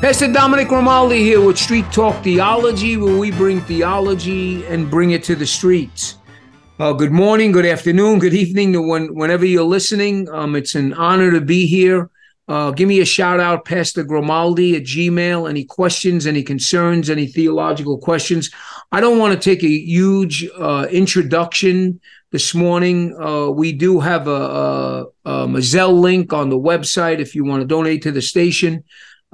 Pastor Dominic Grimaldi here with Street Talk Theology, where we bring theology and bring it to the streets. Uh, good morning, good afternoon, good evening to when, whenever you're listening. Um, it's an honor to be here. Uh, give me a shout out, Pastor Grimaldi at Gmail. Any questions, any concerns, any theological questions? I don't want to take a huge uh, introduction this morning. Uh, we do have a, a, a link on the website if you want to donate to the station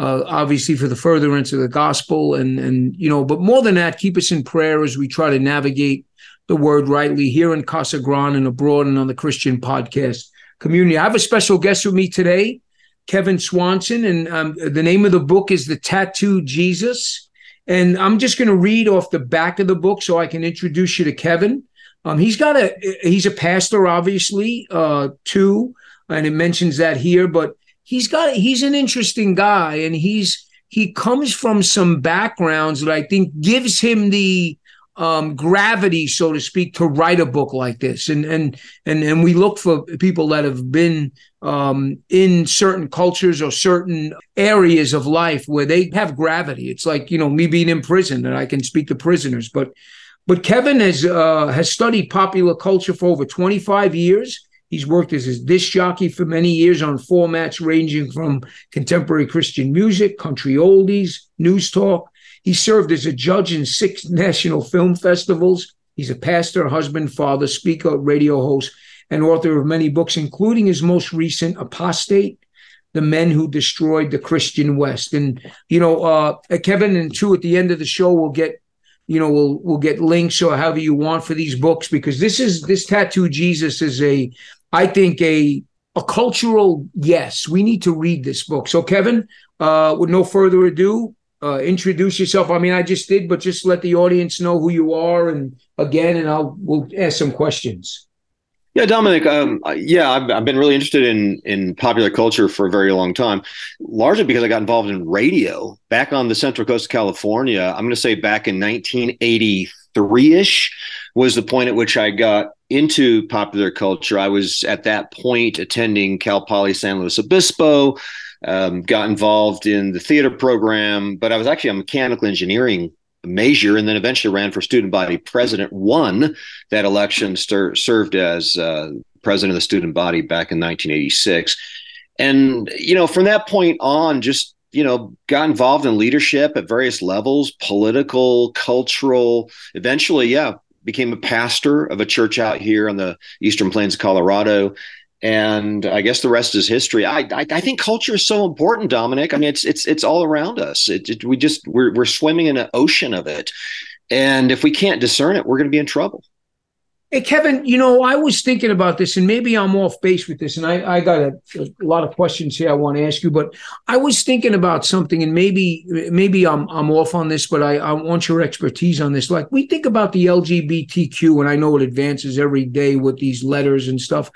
uh, obviously for the furtherance of the gospel and and you know but more than that keep us in prayer as we try to navigate the word rightly here in casa grande and abroad and on the christian podcast community. I have a special guest with me today kevin swanson and um, the name of the book is the Tattooed jesus. And i'm just going to read off the back of the book so i can introduce you to kevin. Um, he's got a he's a pastor obviously uh, too and it mentions that here but he's got he's an interesting guy and he's he comes from some backgrounds that I think gives him the um, gravity, so to speak, to write a book like this. And and and and we look for people that have been um, in certain cultures or certain areas of life where they have gravity. It's like you know me being in prison and I can speak to prisoners, but but Kevin has uh, has studied popular culture for over 25 years. He's worked as a disc jockey for many years on formats ranging from contemporary Christian music, country oldies, news talk. He served as a judge in six national film festivals. He's a pastor, husband, father, speaker, radio host, and author of many books, including his most recent, Apostate, The Men Who Destroyed the Christian West. And, you know, uh, Kevin and two at the end of the show, we'll get you know we'll we'll get links or however you want for these books because this is this tattooed jesus is a I think a a cultural yes. We need to read this book. So, Kevin, uh, with no further ado, uh, introduce yourself. I mean, I just did, but just let the audience know who you are, and again, and I'll we'll ask some questions. Yeah, Dominic. Um, yeah, I've, I've, been really interested in in popular culture for a very long time, largely because I got involved in radio back on the Central Coast of California. I'm going to say back in 1983 ish was the point at which I got into popular culture. I was at that point attending Cal Poly San Luis Obispo, um, got involved in the theater program, but I was actually a mechanical engineering major and then eventually ran for student body president, won that election, served as uh, president of the student body back in 1986. And, you know, from that point on, just you know, got involved in leadership at various levels, political, cultural. Eventually, yeah, became a pastor of a church out here on the eastern plains of Colorado. And I guess the rest is history. I, I, I think culture is so important, Dominic. I mean, it's it's it's all around us. It, it, we just we're we're swimming in an ocean of it, and if we can't discern it, we're going to be in trouble. Hey, Kevin, you know, I was thinking about this, and maybe I'm off base with this, and I, I got a, a, lot of questions here I want to ask you, but I was thinking about something, and maybe maybe I'm I'm off on this, but I, I want your expertise on this. Like we think about the LGBTQ, and I know it advances every day with these letters and stuff.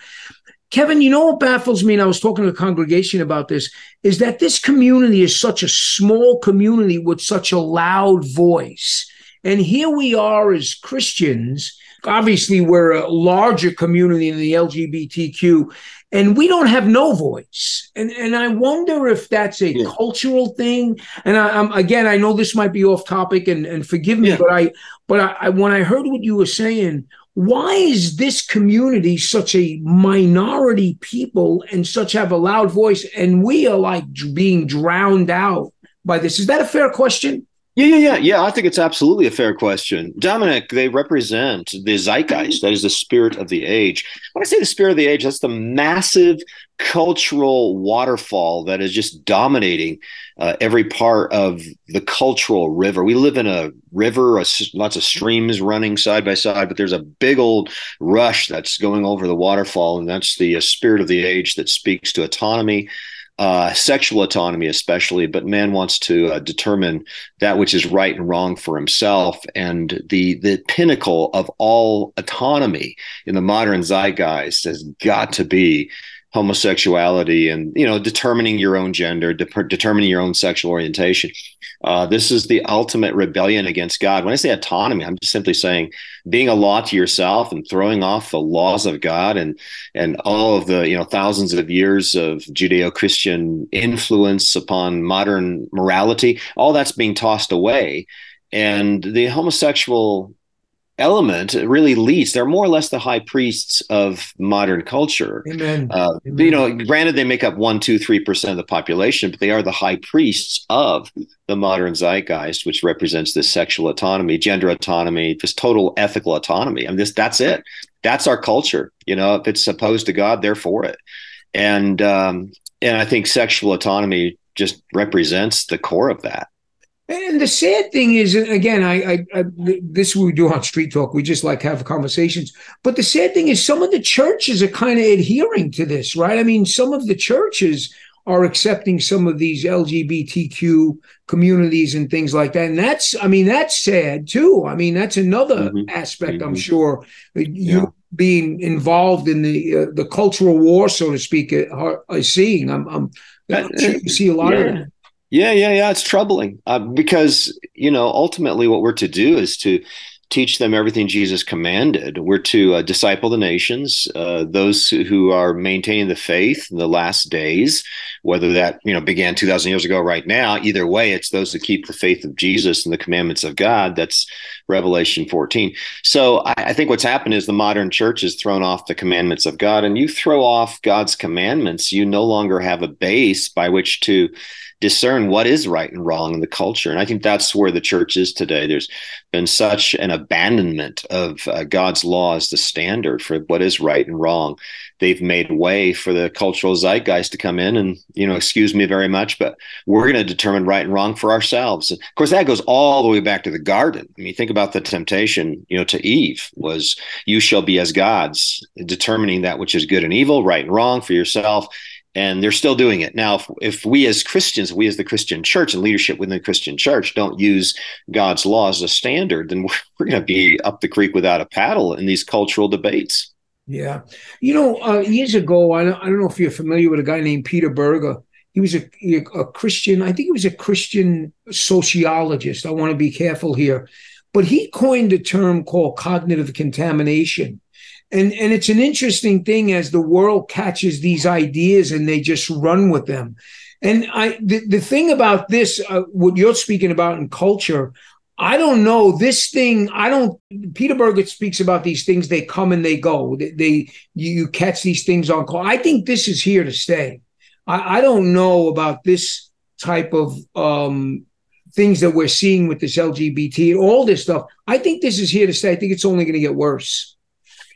Kevin, you know what baffles me, and I was talking to the congregation about this, is that this community is such a small community with such a loud voice. And here we are as Christians obviously we're a larger community in the LGBTQ, and we don't have no voice. And and I wonder if that's a yeah. cultural thing. And I, am again, I know this might be off topic, and and forgive me, yeah. but I but I, I when I heard what you were saying. Why is this community such a minority people and such have a loud voice, and we are like being drowned out by this? Is that a fair question? Yeah, yeah, yeah, yeah. I think it's absolutely a fair question. Dominic, they represent the zeitgeist, that is the spirit of the age. When I say the spirit of the age, that's the massive cultural waterfall that is just dominating uh, every part of the cultural river. We live in a river, a, lots of streams running side by side, but there's a big old rush that's going over the waterfall, and that's the uh, spirit of the age that speaks to autonomy, uh, sexual autonomy, especially, but man wants to uh, determine that which is right and wrong for himself. And the the pinnacle of all autonomy in the modern zeitgeist has got to be homosexuality and you know determining your own gender de- determining your own sexual orientation. Uh, this is the ultimate rebellion against god. When i say autonomy i'm just simply saying being a law to yourself and throwing off the laws of god and and all of the you know thousands of years of judeo-christian influence upon modern morality all that's being tossed away. And the homosexual element really leads. They're more or less the high priests of modern culture. Amen. Uh, Amen. You know, granted, they make up one, two, three percent of the population, but they are the high priests of the modern zeitgeist, which represents this sexual autonomy, gender autonomy, this total ethical autonomy. I mean, this that's it. That's our culture. You know, if it's opposed to God, they're for it. And um, and I think sexual autonomy just represents the core of that. And the sad thing is, again, I, I, I, this we do on Street Talk. We just like have conversations. But the sad thing is, some of the churches are kind of adhering to this, right? I mean, some of the churches are accepting some of these LGBTQ communities and things like that, and that's, I mean, that's sad too. I mean, that's another mm-hmm. aspect. Mm-hmm. I'm sure you yeah. being involved in the uh, the cultural war, so to speak, are, uh, are seeing. I'm, I'm, I'm sure you see a lot yeah. of that. Yeah, yeah, yeah. It's troubling uh, because you know ultimately what we're to do is to teach them everything Jesus commanded. We're to uh, disciple the nations, uh, those who are maintaining the faith in the last days, whether that you know began two thousand years ago, right now. Either way, it's those that keep the faith of Jesus and the commandments of God. That's Revelation fourteen. So I, I think what's happened is the modern church has thrown off the commandments of God, and you throw off God's commandments, you no longer have a base by which to discern what is right and wrong in the culture. And I think that's where the church is today. There's been such an abandonment of uh, God's law as the standard for what is right and wrong. They've made way for the cultural zeitgeist to come in and, you know, excuse me very much, but we're going to determine right and wrong for ourselves. And of course, that goes all the way back to the garden. I mean, think about the temptation, you know, to Eve was, you shall be as gods, determining that which is good and evil, right and wrong for yourself and they're still doing it. Now if, if, we as christians we as the christian church and leadership within the christian church don't use god's law as a standard then we're, we're going to be up the creek without a paddle in these cultural debates. Yeah. You know uh, years ago I don't, I don't know if you're familiar with a guy named peter berger. He was a, a christian i think he was a christian sociologist. I want to be careful here. But he coined a term called cognitive contamination and and it's an interesting thing as the world catches these ideas and they just run with them. And i the, the thing about this uh, what you're speaking about in culture i don't know. This thing i don't peter berger speaks about these things. They come and they go. They, they you, catch these things on call. I think this is here to stay. I, I don't know about this type of um, things that we're seeing with this lgbt all this stuff. I think this is here to stay. I think it's only going to get worse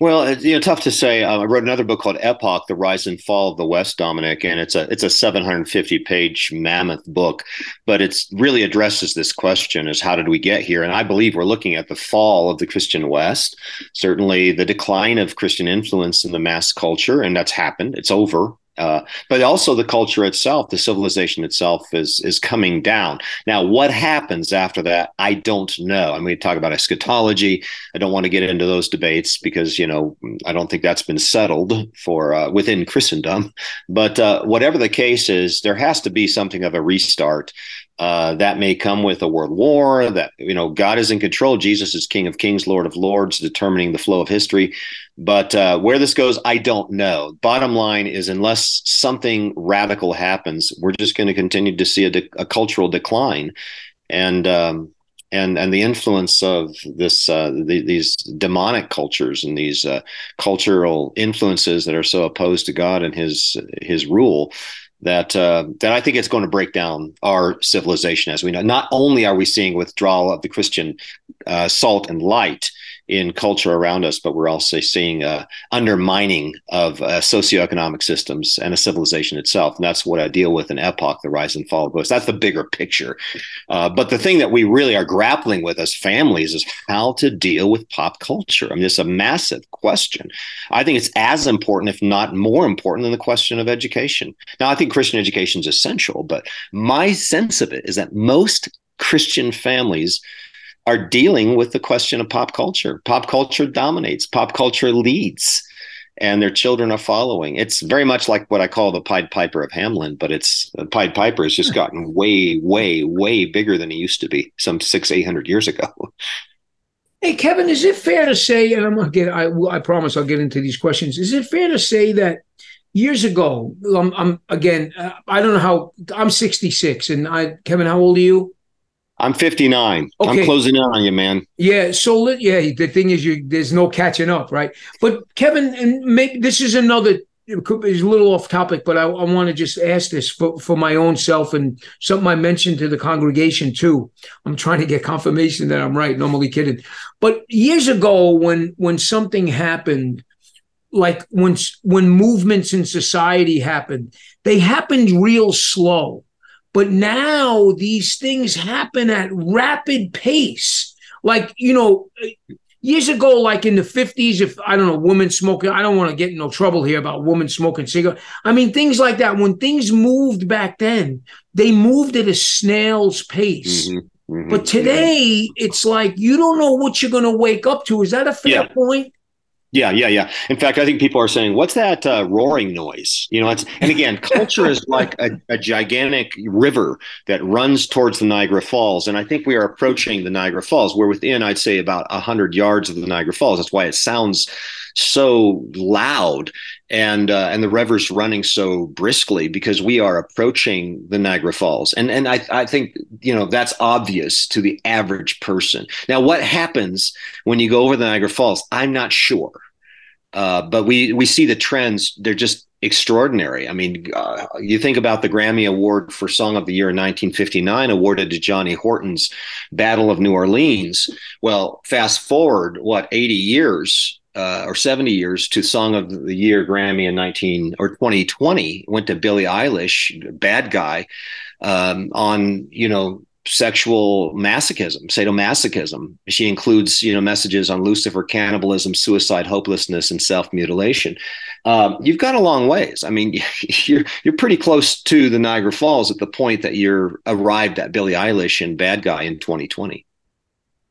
well, it's you know tough to say. Uh, I wrote another book called Epoch: The Rise and Fall of the West, Dominic, and it's a it's a 750 page mammoth book, but it's really addresses this question: is how did we get here? And I believe we're looking at the fall of the Christian West, certainly the decline of Christian influence in the mass culture, and that's happened. It's over. Uh, but also the culture itself, the civilization itself is is coming down. Now, what happens after that? I don't know. I mean, talk about eschatology. I don't want to get into those debates because you know I don't think that's been settled for uh, within Christendom. But uh, whatever the case is, there has to be something of a restart. Uh, that may come with a world war. That you know, God is in control. Jesus is King of Kings, Lord of Lords, determining the flow of history. But uh, where this goes, I don't know. Bottom line is, unless something radical happens, we're just going to continue to see a, de- a, cultural decline, and um, and and the influence of this uh, the, these demonic cultures and these uh, cultural influences that are so opposed to God and His His rule that uh, that I think it's going to break down our civilization as we know. Not only are we seeing withdrawal of the Christian uh, salt and light in culture around us, but we're also seeing uh, undermining of uh, socioeconomic systems and a civilization itself. And that's what I deal with in Epoch, the rise and fall of ghosts. That's the bigger picture. Uh, but the thing that we really are grappling with as families is how to deal with pop culture. I mean, it's a massive question. I think it's as important, if not more important, than the question of education. Now, I think Christian education is essential, but my sense of it is that most Christian families are dealing with the question of pop culture. Pop culture dominates, pop culture leads, and their children are following. It's very much like what I call the Pied Piper of Hamelin, but it's the Pied Piper has just gotten way, way, way bigger than it used to be some six, eight hundred years ago. Hey, Kevin, is it fair to say, and I'm gonna get, I, I promise I'll get into these questions. Is it fair to say that years ago, I'm, I'm again, uh, I don't know how, I'm 66, and I, Kevin, how old are you? I'm 59. Okay. I'm closing in on you, man. Yeah. So yeah, the thing is, you there's no catching up, right? But Kevin, and maybe this is another. It's a little off topic, but I, I want to just ask this for, for my own self and something I mentioned to the congregation too. I'm trying to get confirmation that I'm right. Normally kidding, but years ago, when when something happened, like when when movements in society happened, they happened real slow but now these things happen at rapid pace. Like, you know, years ago, like in the 50s, if I don't know, women smoking, I don't want to get in no trouble here about women smoking cigarettes. I mean, things like that. When things moved back then, they moved at a snail's pace. Mm-hmm, mm-hmm, but today, mm-hmm. it's like you don't know what you're going to wake up to. Is that a fair yeah. point? Yeah, yeah, yeah. In fact, I think people are saying, "What's that uh, roaring noise?" You know, it's and again, culture is like a, a, gigantic river that runs towards the Niagara Falls, and I think we are approaching the Niagara Falls. We're within, I'd say, about hundred yards of the Niagara Falls. That's why it sounds so loud and uh, and the river's running so briskly because we are approaching the Niagara Falls, and and I I think you know that's obvious to the average person. Now, what happens when you go over the Niagara Falls? I'm not sure, uh, but we we see the trends. They're just extraordinary. I mean, uh, you think about the Grammy Award for Song of the Year in 1959, awarded to Johnny Horton's Battle of New Orleans. Well, fast forward what 80 years uh, or 70 years to Song of the Year Grammy in 19 or 2020 went to Billie Eilish, bad guy, um, on you know sexual masochism, sadomasochism. She includes you know messages on Lucifer, cannibalism, suicide, hopelessness, and self mutilation. Um, you've got a long ways. I mean, you're you're pretty close to the Niagara Falls at the point that you're arrived at Billie Eilish and Bad Guy in 2020.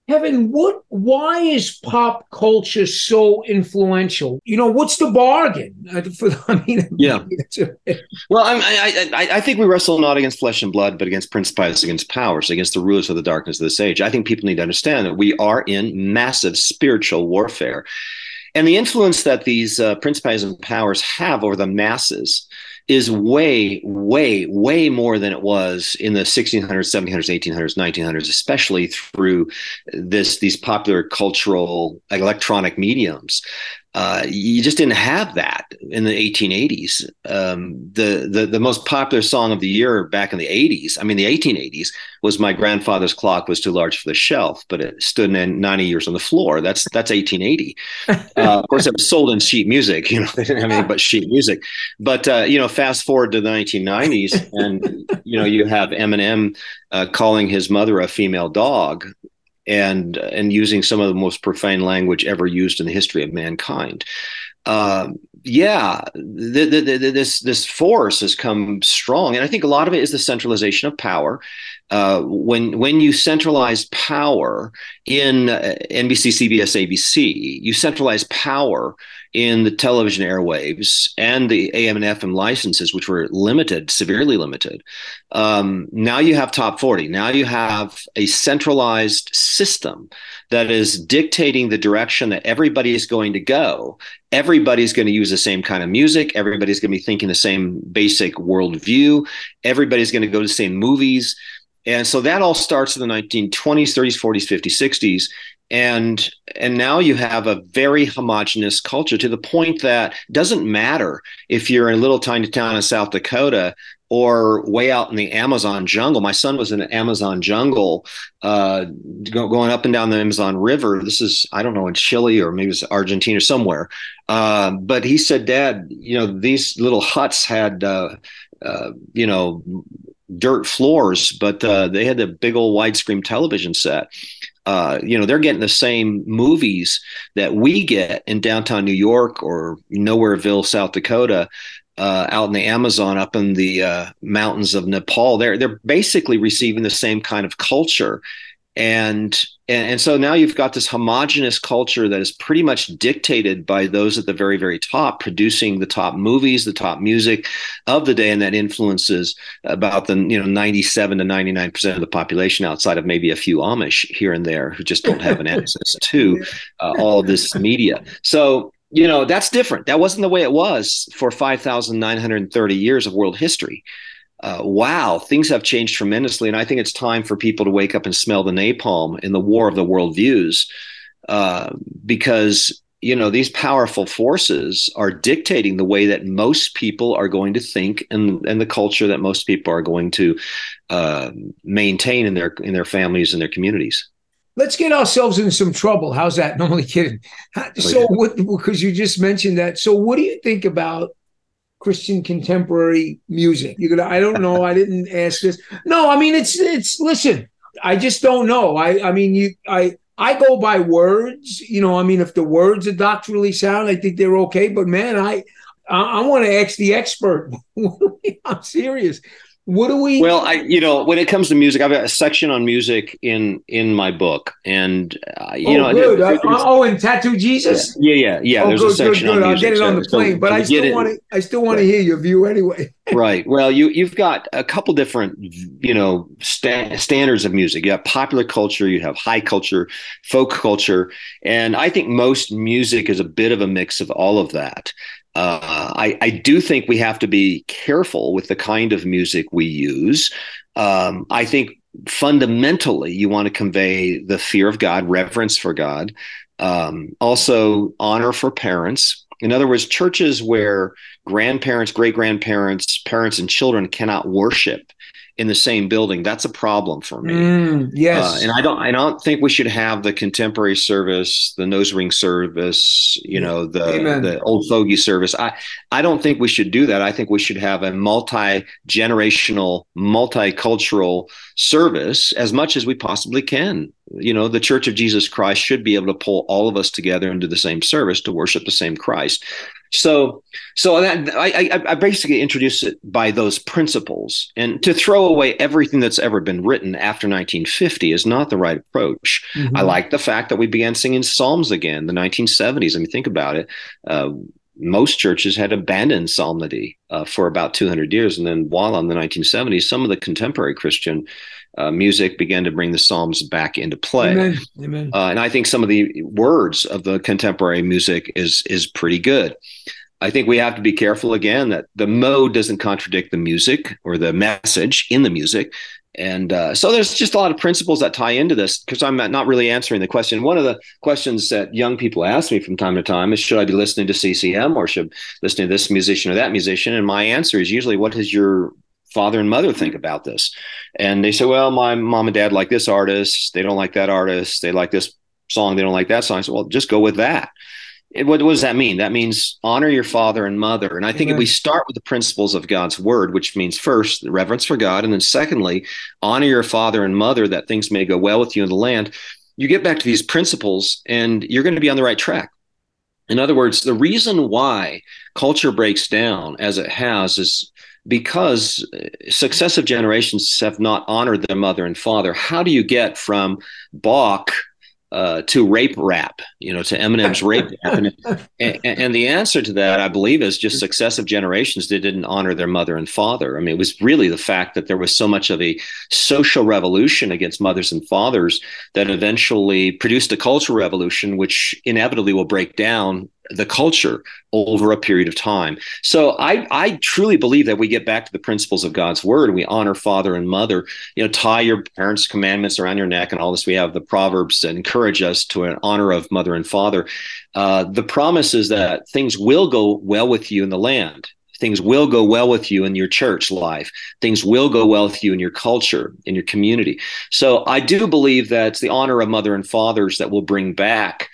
Kevin, what? Why is pop culture so influential? You know, what's the bargain? For, I mean, yeah. well, I, I, I, think we wrestle not against flesh and blood, but against principalities, against powers, against the rulers of the darkness of this age. I think people need to understand that we are in massive spiritual warfare, and the influence that these uh, principalities and powers have over the masses is way, way, way more than it was in the 1600s, 1700s, 1800s, 1900s, especially through this these popular cultural electronic mediums. Uh, you just didn't have that in the 1880s. Um, the, the the most popular song of the year back in the 80s, I mean the 1880s, was "My Grandfather's Clock Was Too Large for the Shelf," but it stood in 90 years on the floor. That's that's 1880. Uh, of course, it was sold in sheet music. You know, they didn't have anything but sheet music. But uh, you know, fast forward to the 1990s, and you know, you have Eminem uh, calling his mother a female dog and and using some of the most profane language ever used in the history of mankind. Uh, yeah, the, the, the, this this force has come strong, and I think a lot of it is the centralization of power. Uh, when when you centralize power in uh, NBC, CBS, ABC, you centralize power in the television airwaves and the AM and FM licenses, which were limited, severely limited. Um, now you have top 40. Now you have a centralized system that is dictating the direction that everybody is going to go. Everybody's going to use the same kind of music. Everybody's going to be thinking the same basic worldview. Everybody's going to go to the same movies. And so that all starts in the 1920s, 30s, 40s, 50s, 60s and and now you have a very homogenous culture to the point that doesn't matter if you're in a little tiny town in South Dakota or way out in the Amazon jungle. My son was in the Amazon jungle, uh, go, going up and down the Amazon River. This is I don't know in Chile or maybe it's Argentina or somewhere. Uh, but he said, "Dad, you know these little huts had." Uh, uh you know, dirt floors, but uh, they had a big old widescreen television set. Uh, you know, they're getting the same movies that we get in downtown New York or Nowhereville, South Dakota, uh, out in the Amazon, up in the uh, mountains of Nepal. They're they're basically receiving the same kind of culture, and and, and so now you've got this homogenous culture that is pretty much dictated by those at the very very top producing the top movies the top music of the day and that influences about the you know 97 to 99 percent of the population outside of maybe a few amish here and there who just don't have an access to uh, all of this media. So you know that's different. That wasn't the way it was for 5930 years of world history uh, wow, things have changed tremendously. And I think it's time for people to wake up and smell the napalm in the war of the worldviews uh, because, you know, these powerful forces are dictating the way that most people are going to think and, and the culture that most people are going to uh, maintain in their in their families and their communities let's get ourselves in some trouble. How's that? No, only kidding. So, what? Because you just mentioned that. So, what do you think about Christian contemporary music? You're gonna. I don't know. I didn't ask this. No, I mean it's it's. Listen, I just don't know. I I mean you. I I go by words. You know. I mean, if the words are doctrinally sound, I think they're okay. But man, I I, I want to ask the expert. I'm serious. What do we? Well, I you know when it comes to music, I've got a section on music in in my book, and uh, you oh, know, good. Uh, oh, and Tattooed Jesus. Yeah, yeah, yeah. Oh, There's good, a section good, good. on music. I'll get it on the plane, so, but I still want to. I still want to hear your view anyway. right. Well, you you've got a couple different you know sta- standards of music. You have popular culture, you have high culture, folk culture, and I think most music is a bit of a mix of all of that. Uh, I, I, do think we have to be careful with the kind of music we use. Um, I think fundamentally you want to convey the fear of God, reverence for God, um, also honor for parents. In other words, churches where grandparents, great grandparents, parents, and children cannot worship in the same building. That's a problem for me. Mm, yes. Uh, and i don't i don't think we should have the contemporary service the nose ring service you know the Amen. the old fogey service. I i don't think we should do that. I think we should have a multi-generational multicultural service as much as we possibly can. You know the church of jesus christ should be able to pull all of us together into the same service to worship the same christ so, so that I, I basically introduce it by those principles, and to throw away everything that's ever been written after 1950 is not the right approach. Mm-hmm. I like the fact that we began singing psalms again, the 1970s. I mean, think about it. Uh, most churches had abandoned psalmody uh, for about 200 years, and then while in the 1970s, some of the contemporary Christian uh, music began to bring the Psalms back into play. Amen. Amen. Uh, and I think some of the words of the contemporary music is is pretty good. I think we have to be careful again that the mode doesn't contradict the music or the message in the music. And uh, so there's just a lot of principles that tie into this because I'm not really answering the question. One of the questions that young people ask me from time to time is should I be listening to CCM or should listening to this musician or that musician? And my answer is usually what does your father and mother think about this? And they say, well, my mom and dad like this artist. They don't like that artist. They like this song. They don't like that song. Said, well, just go with that. It, what, what, does that mean? That means honor your father and mother. And I think Amen. if we start with the principles of God's word, which means first, reverence for God, and then secondly, honor your father and mother that things may go well with you in the land, you get back to these principles and you're going to be on the right track. In other words, the reason why culture breaks down as it has is because uh, successive generations have not honored their mother and father. How do you get from Bach uh, to rape rap, you know, to Eminem's rape rap? And, and, and, the answer to that, I believe, is just successive generations that didn't honor their mother and father. I mean, it was really the fact that there was so much of a social revolution against mothers and fathers that eventually produced a cultural revolution, which inevitably will break down the culture over a period of time. So I, I truly believe that we get back to the principles of God's word we honor father and mother. You know, tie your parents' commandments around your neck and all this. We have the Proverbs that encourage us to an honor of mother and father. Uh, the promise is that things will go well with you in the land things will go well with you in your church life things will go well with you in your culture in your community so i do believe that it's the honor of mother and fathers that will bring back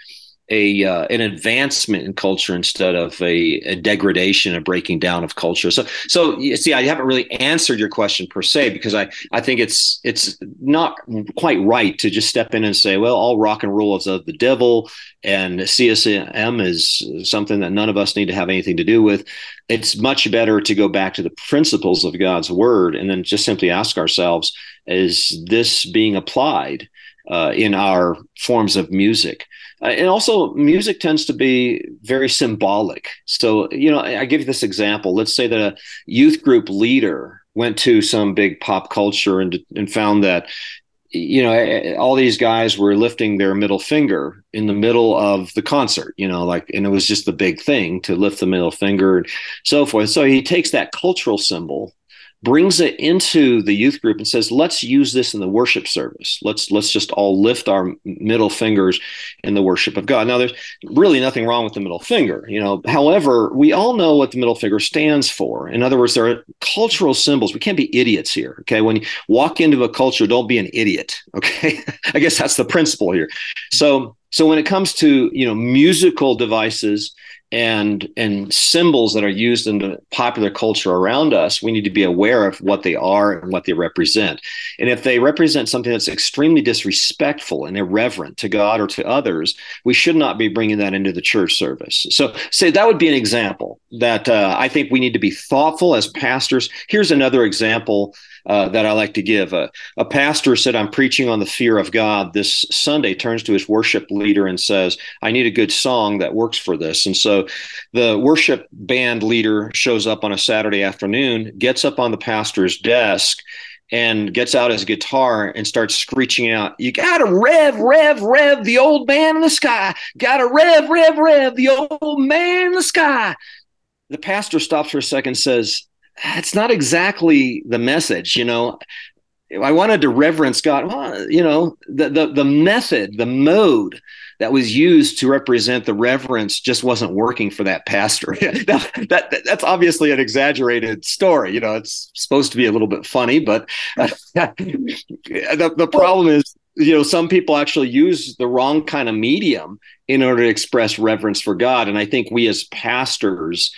a uh, an advancement in culture instead of a, a, degradation, a breaking down of culture. So, so you see, I haven't really answered your question per se because I I think it's it's not quite right to just step in and say, well, all rock and roll is of the devil, and CCM is something that none of us need to have anything to do with. It's much better to go back to the principles of God's word and then just simply ask ourselves, is this being applied? Uh, in our forms of music. Uh, and also, music tends to be very symbolic. So, you know, I give you this example. Let's say that a youth group leader went to some big pop culture and, and found that you know all these guys were lifting their middle finger in the middle of the concert you know like and it was just the big thing to lift the middle finger and so forth so he takes that cultural symbol brings it into the youth group and says let's use this in the worship service. Let's let's just all lift our middle fingers in the worship of god. Now there's really nothing wrong with the middle finger you know. However we all know what the middle finger stands for. In other words there are cultural symbols. We can't be idiots here okay? When you walk into a culture don't be an idiot okay? I guess that's the principle here. So so when it comes to you know musical devices and and symbols that are used in the popular culture around us we need to be aware of what they are and what they represent. And if they represent something that's extremely disrespectful and irreverent to god or to others we should not be bringing that into the church service. So say that would be an example that uh, i think we need to be thoughtful as pastors. Here's another example uh, that I like to give. Uh, a pastor said, I'm preaching on the fear of God this Sunday, turns to his worship leader and says, I need a good song that works for this. And so the worship band leader shows up on a Saturday afternoon, gets up on the pastor's desk, and gets out his guitar and starts screeching out, You gotta rev, rev, rev the old man in the sky. Gotta rev, rev, rev the old man in the sky. The pastor stops for a second says, it's not exactly the message, you know. I wanted to reverence God. Well, you know, the, the the method, the mode that was used to represent the reverence just wasn't working for that pastor. that, that, that's obviously an exaggerated story. You know, it's supposed to be a little bit funny, but uh, the the problem is, you know, some people actually use the wrong kind of medium in order to express reverence for God, and I think we as pastors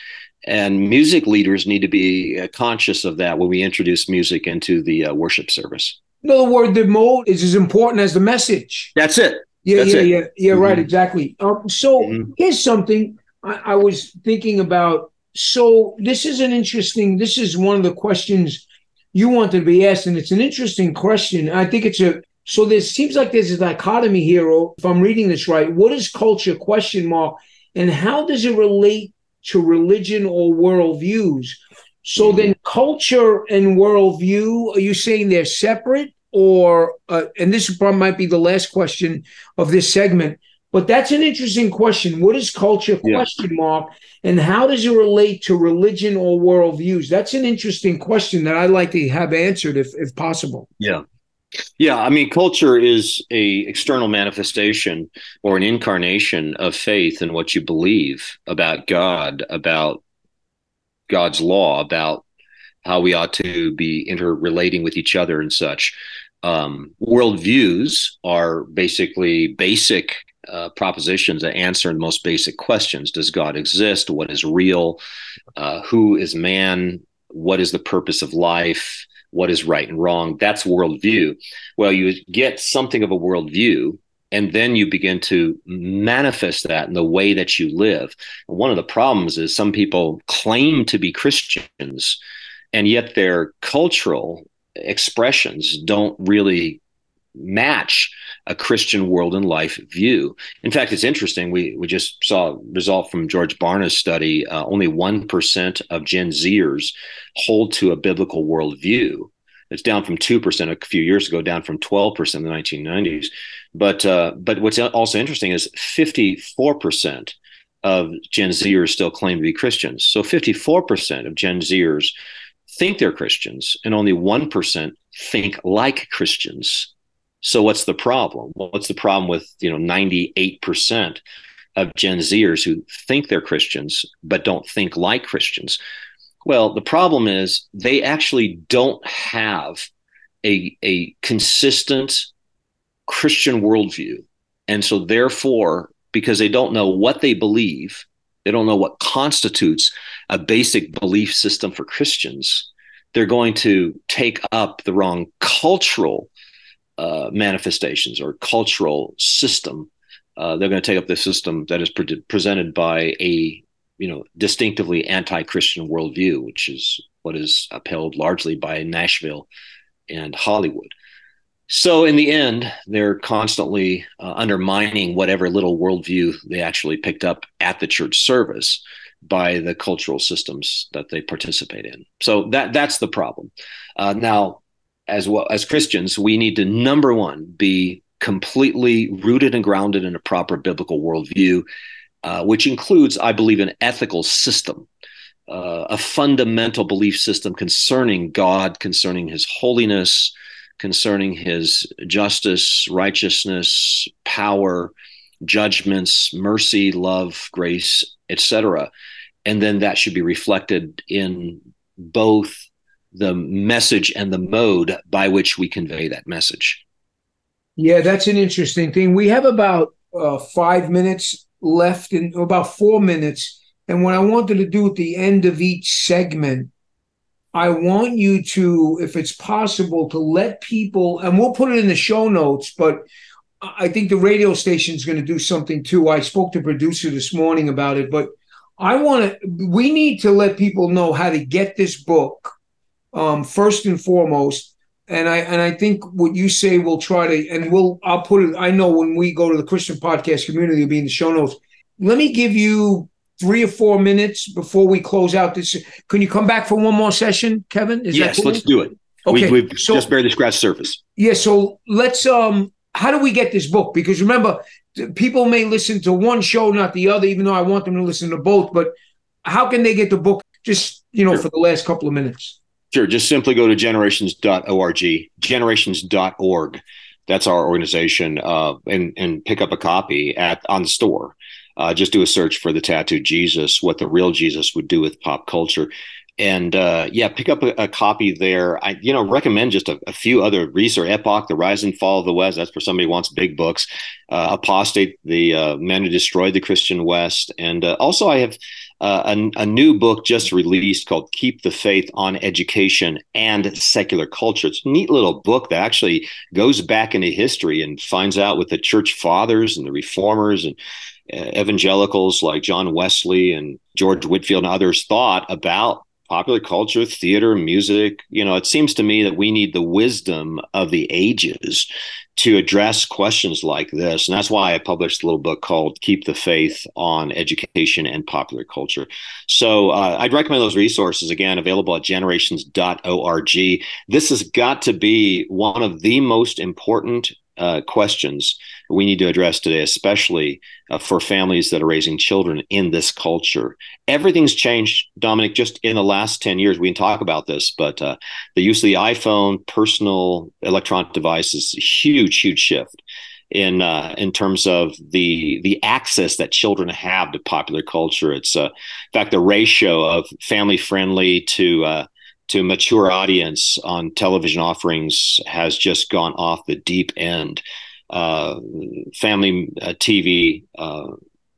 and music leaders need to be uh, conscious of that when we introduce music into the uh, worship service. In other words, the mode is as important as the message. That's it. Yeah, That's yeah, it. yeah, yeah. Mm-hmm. Right, exactly. Um, so mm-hmm. here's something I, I was thinking about. So this is an interesting. This is one of the questions you wanted to be asked, and it's an interesting question. I think it's a so there seems like there's a dichotomy here. If I'm reading this right, what is culture? Question mark, and how does it relate to religion or worldviews. So mm-hmm. then, culture and worldview, are you saying they're separate? Or, uh, and this probably might be the last question of this segment, but that's an interesting question. What is culture? Yeah. Question mark. And how does it relate to religion or worldviews? That's an interesting question that I'd like to have answered if, if possible. Yeah. Yeah, I mean, culture is a external manifestation or an incarnation of faith in what you believe about God, about God's law, about how we ought to be interrelating with each other and such. Um, worldviews are basically basic uh, propositions that answer the most basic questions: Does God exist? What is real? Uh, who is man? What is the purpose of life? What is right and wrong. That's worldview. Well, you get something of a worldview, and then you begin to manifest that in the way that you live. one of the problems is some people claim to be Christians, and yet their cultural expressions don't really match a Christian world and life view. In fact, it's interesting. We we just saw a result from George Barna's study. Uh, only one percent of Gen Zers hold to a biblical worldview. It's down from two percent a few years ago, down from twelve percent in the 1990s. But uh, but what's also interesting is fifty four percent of Gen Zers still claim to be Christians. So 54% of Gen Zers think they're Christians, and only 1% think like Christians. So what's the problem? What's the problem with you know 98% of Gen Zers who think they're Christians but don't think like Christians? Well, the problem is they actually don't have a, a consistent Christian worldview. And so, therefore, because they don't know what they believe, they don't know what constitutes a basic belief system for Christians, they're going to take up the wrong cultural uh, manifestations or cultural system. Uh, they're going to take up the system that is pre- presented by a you know distinctively anti-Christian worldview, which is what is upheld largely by Nashville and Hollywood. So in the end, they're constantly uh, undermining whatever little worldview they actually picked up at the church service by the cultural systems that they participate in. So that that's the problem. Uh, now, as well as Christians, we need to number one be completely rooted and grounded in a proper biblical worldview, uh, which includes, I believe, an ethical system. Uh, a fundamental belief system concerning God, concerning His holiness, concerning his justice, righteousness, power, judgments, mercy, love, grace, etc. And then that should be reflected in both the message and the mode by which we convey that message. Yeah, that's an interesting thing. We have about uh, five minutes left, in about four minutes. And what I wanted to do at the end of each segment I want you to, if it's possible, to let people, and we'll put it in the show notes, but I think the radio station is going to do something too. I spoke to producer this morning about it, but I want to, we need to let people know how to get this book um, first and foremost. And I and I think what you say we'll try to and we'll I'll put it. I know when we go to the Christian podcast community, it'll be in the show notes. Let me give you three or four minutes before we close out this. Can you come back for one more session, Kevin? Is yes, cool? let's do it. Okay, we, have so, just barely scratched the surface. Yeah, so let's. Um, how do we get this book? Because remember, people may listen to one show, not the other, even though I want them to listen to both. But how can they get the book? Just you know, sure. for the last couple of minutes. Sure. Just simply go to generations.org, generations.org. That's our organization, uh, and and pick up a copy at on the store uh, just do a search for the tattooed Jesus, what the real Jesus would do with pop culture. And uh, yeah, pick up a, a, copy there. I, you know, recommend just a, a, few other research. Epoch, The Rise and Fall of the West. That's for somebody who wants big books. Uh, Apostate, The uh, Men Who Destroyed the Christian West. And uh, also, I have uh, a, a, new book just released called Keep the Faith on Education and Secular Culture. It's a neat little book that actually goes back into history and finds out what the church fathers and the reformers and evangelicals like John Wesley and George Whitefield and others thought about popular culture, theater, music. You know, it seems to me that we need the wisdom of the ages to address questions like this. And that's why I published a little book called Keep the Faith on Education and Popular Culture. So uh, I'd recommend those resources again, available at generations.org. This has got to be one of the most important uh, questions we need to address today, especially uh, for families that are raising children in this culture. Everything's changed, Dominic, just in the last 10 years. We can talk about this, but uh, the use of the iPhone, personal electronic devices, huge, huge shift in uh, in terms of the the access that children have to popular culture. It's uh, in fact the ratio of family friendly to uh, to mature audience on television offerings has just gone off the deep end. Uh, family uh, TV uh,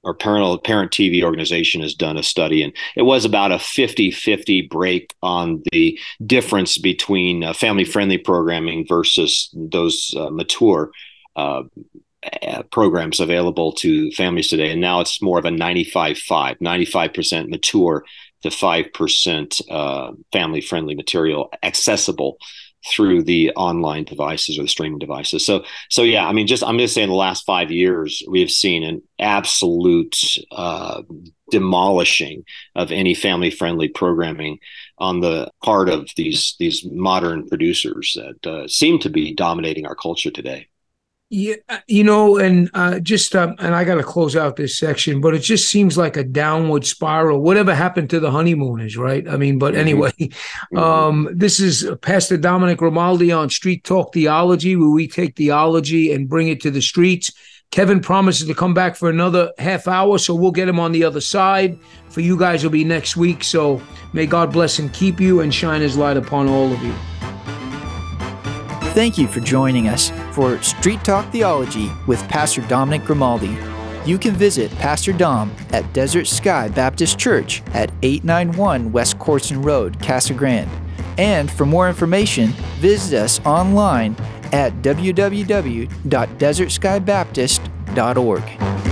or parental parent TV organization has done a study, and it was about a 50-50 break on the difference between uh, family-friendly programming versus those uh, mature uh, programs available to families today. And now it's more of a 95-5, 95% mature to 5% uh, family friendly material accessible through the online devices or the streaming devices. So, so yeah, I mean, just I'm just saying, the last five years we have seen an absolute uh, demolishing of any family-friendly programming on the part of these these modern producers that uh, seem to be dominating our culture today. Yeah, uh, you know, and uh, just um, and I got to close out this section, but it just seems like a downward spiral. Whatever happened to the honeymooners, right? I mean, but mm-hmm. anyway, mm-hmm. um, this is Pastor Dominic Grimaldi on Street Talk Theology, where we take theology and bring it to the streets. Kevin promises to come back for another half hour, so we'll get him on the other side. For you guys, will be next week. So may God bless and keep you and shine His light upon all of you. Thank you for joining us for Street Talk Theology with Pastor Dominic Grimaldi. You can visit Pastor Dom at Desert Sky Baptist Church at 891 West Kortsen Road, Casa Grande. And for more information, visit us online at www.desertskybaptist.org.